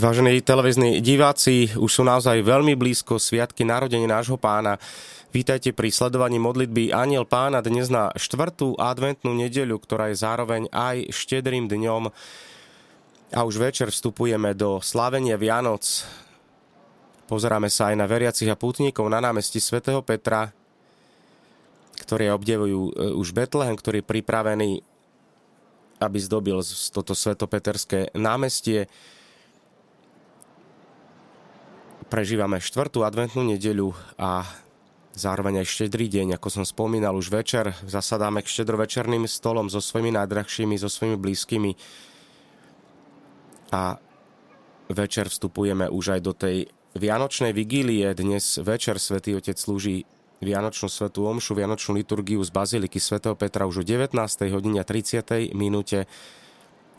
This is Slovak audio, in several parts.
Vážení televízni diváci, už sú naozaj veľmi blízko sviatky narodení nášho pána. Vítajte pri sledovaní modlitby Aniel pána dnes na štvrtú adventnú nedeľu, ktorá je zároveň aj štedrým dňom. A už večer vstupujeme do slávenia Vianoc. Pozeráme sa aj na veriacich a pútnikov na námestí svätého Petra, ktorí obdevujú e, už Betlehem, ktorý je pripravený, aby zdobil toto svetopeterské námestie. Prežívame štvrtú adventnú nedeľu a zároveň aj štedrý deň, ako som spomínal už večer, zasadáme k štedrovečerným stolom so svojimi najdrahšími, so svojimi blízkymi a večer vstupujeme už aj do tej Vianočnej vigílie. Dnes večer Svetý Otec slúži Vianočnú svetú omšu, Vianočnú liturgiu z Baziliky svätého Petra už o 19. hodine 30. minúte.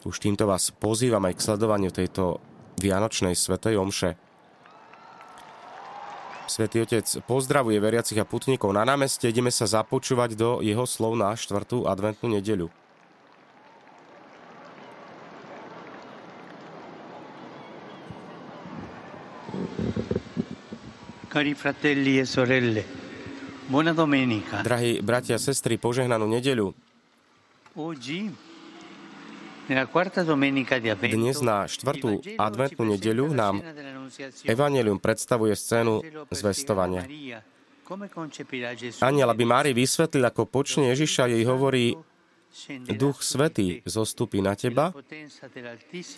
Už týmto vás pozývam aj k sledovaniu tejto Vianočnej svetej omše. Svetý Otec pozdravuje veriacich a putníkov na námeste. Ideme sa započúvať do jeho slov na štvrtú adventnú nedeľu. Cari fratelli e sorelle, buona domenica. Drahí bratia a sestry, požehnanú nedeľu. Oggi, Dnes na štvrtú adventnú nedeľu nám. Evangelium predstavuje scénu zvestovania. Aniel, aby Mári vysvetlil, ako počne Ježiša, jej hovorí, Duch Svetý zostupí na teba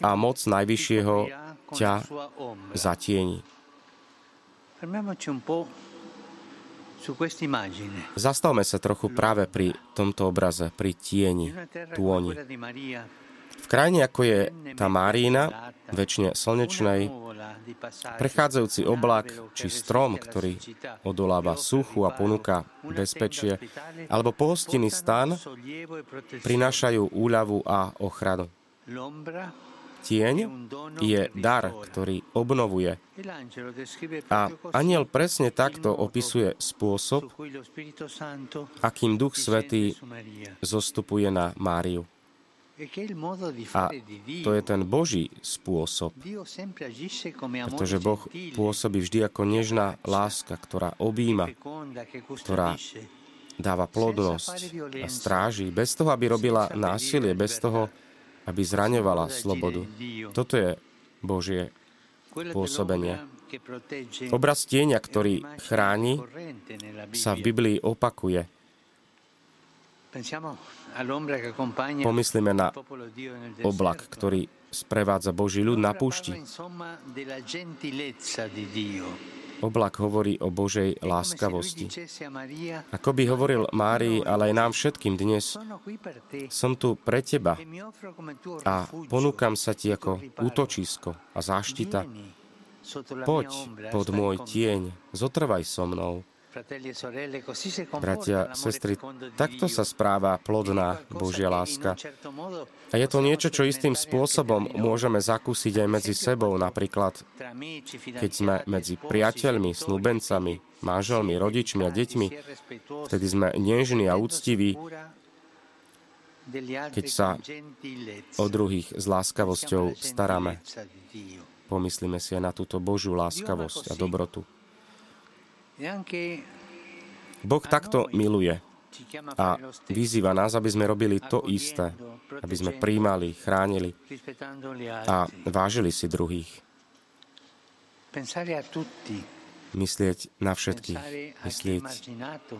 a moc Najvyššieho ťa zatieni. Zastavme sa trochu práve pri tomto obraze, pri tieni, tôni. V krajine, ako je tá Márína, väčšine slnečnej, prechádzajúci oblak či strom, ktorý odoláva suchu a ponúka bezpečie, alebo pohostinný stan, prinášajú úľavu a ochranu. Tieň je dar, ktorý obnovuje. A aniel presne takto opisuje spôsob, akým Duch Svetý zostupuje na Máriu. A to je ten Boží spôsob, pretože Boh pôsobí vždy ako nežná láska, ktorá objíma, ktorá dáva plodnosť a stráži, bez toho, aby robila násilie, bez toho, aby zraňovala slobodu. Toto je Božie pôsobenie. Obraz tieňa, ktorý chráni, sa v Biblii opakuje. Pomyslíme na oblak, ktorý sprevádza Boží ľud na púšti. Oblak hovorí o Božej láskavosti. Ako by hovoril Márii, ale aj nám všetkým dnes, som tu pre teba a ponúkam sa ti ako útočisko a záštita. Poď pod môj tieň, zotrvaj so mnou. Bratia, sestry, takto sa správa plodná Božia láska. A je to niečo, čo istým spôsobom môžeme zakúsiť aj medzi sebou, napríklad keď sme medzi priateľmi, snúbencami, manželmi, rodičmi a deťmi, vtedy sme nežní a úctiví, keď sa o druhých s láskavosťou staráme. Pomyslíme si aj na túto Božiu láskavosť a dobrotu. Boh takto miluje a vyzýva nás, aby sme robili to isté, aby sme príjmali, chránili a vážili si druhých. Myslieť na všetkých, myslieť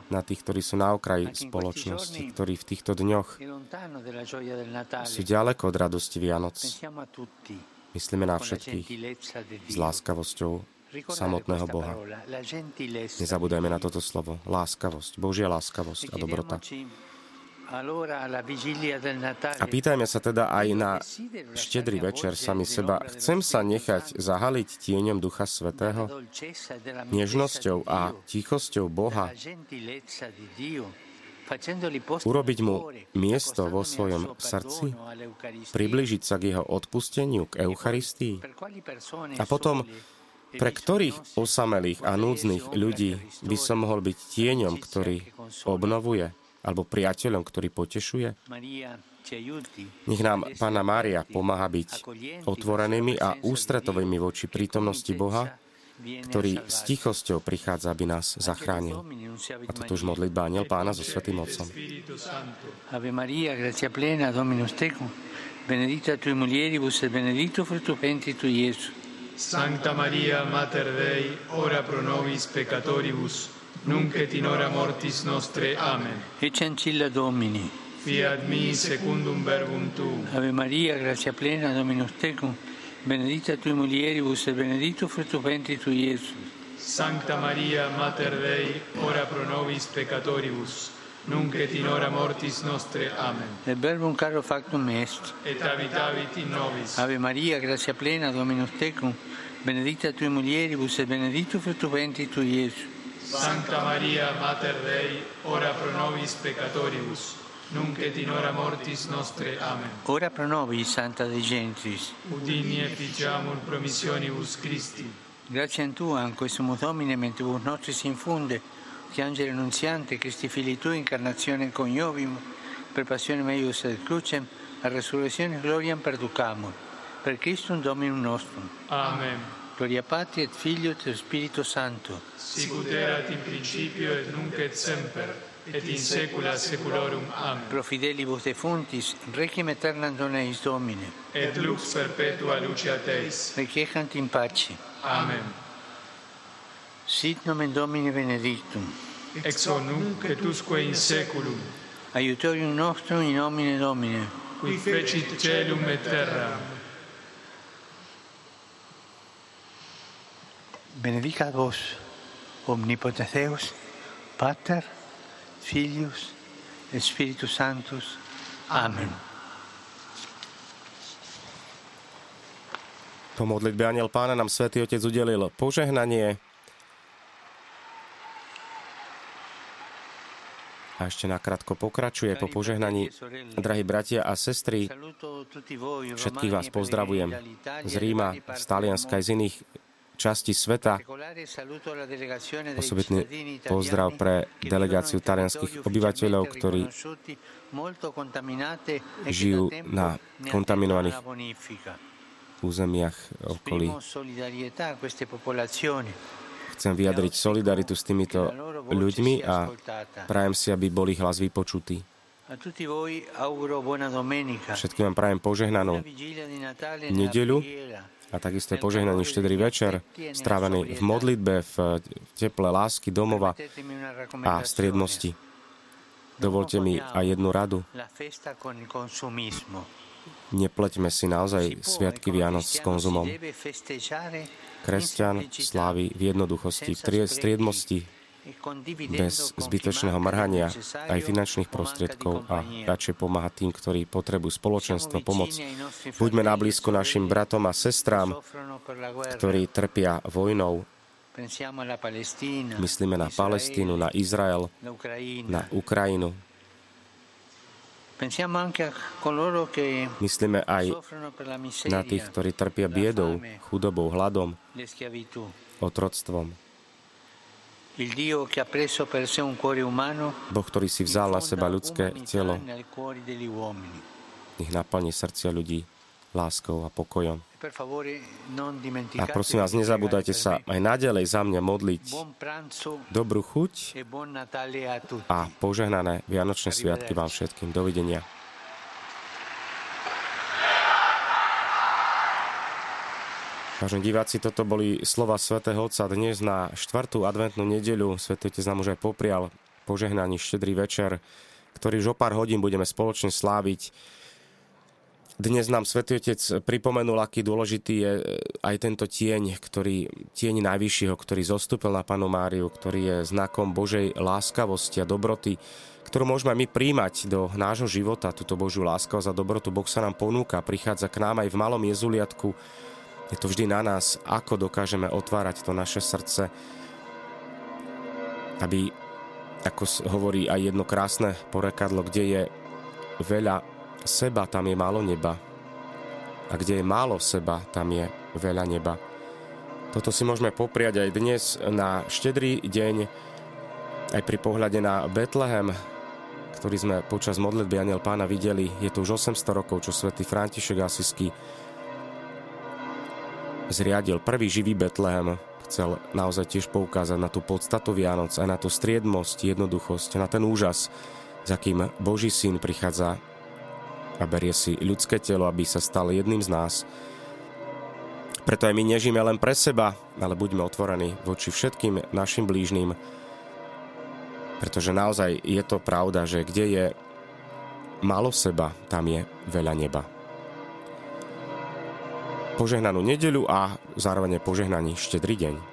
na tých, ktorí sú na okraji spoločnosti, ktorí v týchto dňoch sú ďaleko od radosti Vianoc. Myslíme na všetkých s láskavosťou samotného Boha. Nezabúdajme na toto slovo. Láskavosť, Božia láskavosť a dobrota. A pýtajme sa teda aj na štedrý večer sami seba. Chcem sa nechať zahaliť tieňom Ducha Svetého, nežnosťou a tichosťou Boha, urobiť mu miesto vo svojom srdci, približiť sa k jeho odpusteniu, k Eucharistii. A potom pre ktorých osamelých a núdznych ľudí by som mohol byť tieňom, ktorý obnovuje, alebo priateľom, ktorý potešuje? Nech nám Pána Mária pomáha byť otvorenými a ústretovými voči prítomnosti Boha, ktorý s tichosťou prichádza, aby nás zachránil. A toto už modlitba Aniel Pána so Svetým Otcom. Ave Maria, gracia plena, Dominus tecum, benedicta tui mulieribus et benedictus fructus ventris tui, Iesus. Sancta Maria, Mater Dei, ora pro nobis peccatoribus, nunc et in hora mortis nostre. Amen. Ecce ancilla Domini. Fiat mi secundum verbum tu. Ave Maria, gratia plena, Dominus tecum, benedicta tui mulieribus et benedictus fructus ventris tui, Iesus. Sancta Maria, Mater Dei, ora pro nobis peccatoribus, nunc et in hora mortis nostre. Amen. Et verbum caro factum est. Et habitavit in nobis. Ave Maria, gratia plena, Dominus tecum, benedicta tui mulieribus et benedictus fructus ventris tui, Iesus. Sancta Maria, Mater Dei, ora pro nobis peccatoribus, nunc et in hora mortis nostre. Amen. Ora pro nobis, Santa Dei Gentris. Udini et ficiamur promissionibus Christi. Grazie a Tu, anco sumus Domine, mentibus nostris infunde, angelo annunziante, Christi fili Tu, incarnazione coniovim, per passione meius et crucem, a resurrezione gloriam perducamur. Per Christum Dominum nostrum. Amen. Gloria Patri et Figlio et Spirito Santo. Sicut erat in principio et nunc et semper, et in saecula saeculorum. Amen. Pro fidelibus defuntis, requiem aeternam dona eis Domine. Et lux perpetua lucia Teis. Requiescant in pace. Amen. Sit nomen Domini benedictum. Ex hoc nunc et usque in saeculum. Aiutorium nostrum in nomine Domine. Qui fecit celum et terra. Benedicat vos omnipotens Deus, Pater, Filius et Spiritus Sanctus. Amen. Amen. Po modlitbe Aniel Pána nám Svetý Otec udelil požehnanie, a ešte nakrátko pokračuje po požehnaní. Drahí bratia a sestry, všetkých vás pozdravujem z Ríma, z Talianska aj z iných časti sveta. Osobitný pozdrav pre delegáciu talianských obyvateľov, ktorí žijú na kontaminovaných územiach okolí. Chcem vyjadriť solidaritu s týmito ľuďmi a prajem si, aby bol ich hlas vypočutý. Všetkým vám prajem požehnanú nedeľu a takisto požehnaný štedrý večer, strávený v modlitbe, v teple lásky domova a striednosti. Dovolte mi aj jednu radu. Nepleťme si naozaj sviatky Vianoc s konzumom. Kresťan slávi v jednoduchosti, v striedmosti, bez zbytočného mrhania aj finančných prostriedkov a radšej pomáhať tým, ktorí potrebujú spoločenstvo, pomoc. Buďme na blízku našim bratom a sestrám, ktorí trpia vojnou. Myslíme na Palestínu, na Izrael, na Ukrajinu. Myslíme aj na tých, ktorí trpia biedou, chudobou, hladom, otroctvom. Boh, ktorý si vzal na seba ľudské telo, nech naplní srdcia ľudí láskou a pokojom. A prosím vás, nezabúdajte sa aj naďalej za mňa modliť. Dobrú chuť a požehnané Vianočné sviatky vám všetkým. Dovidenia. Vážení diváci, toto boli slova svätého Otca dnes na štvrtú adventnú nedeľu. Svetý Otec nám už aj poprial požehnaný štedrý večer, ktorý už o pár hodín budeme spoločne sláviť. Dnes nám Svetý Otec pripomenul, aký dôležitý je aj tento tieň, ktorý, tieň Najvyššieho, ktorý zostúpil na Panu Máriu, ktorý je znakom Božej láskavosti a dobroty, ktorú môžeme my príjmať do nášho života, túto Božiu láskavosť a dobrotu. Boh sa nám ponúka, prichádza k nám aj v malom jezuliatku, je to vždy na nás, ako dokážeme otvárať to naše srdce, aby, ako hovorí aj jedno krásne porekadlo, kde je veľa seba, tam je málo neba. A kde je málo seba, tam je veľa neba. Toto si môžeme popriať aj dnes na štedrý deň, aj pri pohľade na Betlehem, ktorý sme počas modlitby Aniel Pána videli, je to už 800 rokov, čo svätý František Asisky zriadil prvý živý Betlehem. Chcel naozaj tiež poukázať na tú podstatu Vianoc, aj na tú striedmosť, jednoduchosť, na ten úžas, za kým Boží syn prichádza a berie si ľudské telo, aby sa stal jedným z nás. Preto aj my nežíme len pre seba, ale buďme otvorení voči všetkým našim blížným, pretože naozaj je to pravda, že kde je málo seba, tam je veľa neba. Požehnanú nedeľu a zároveň požehnaný štedrý deň.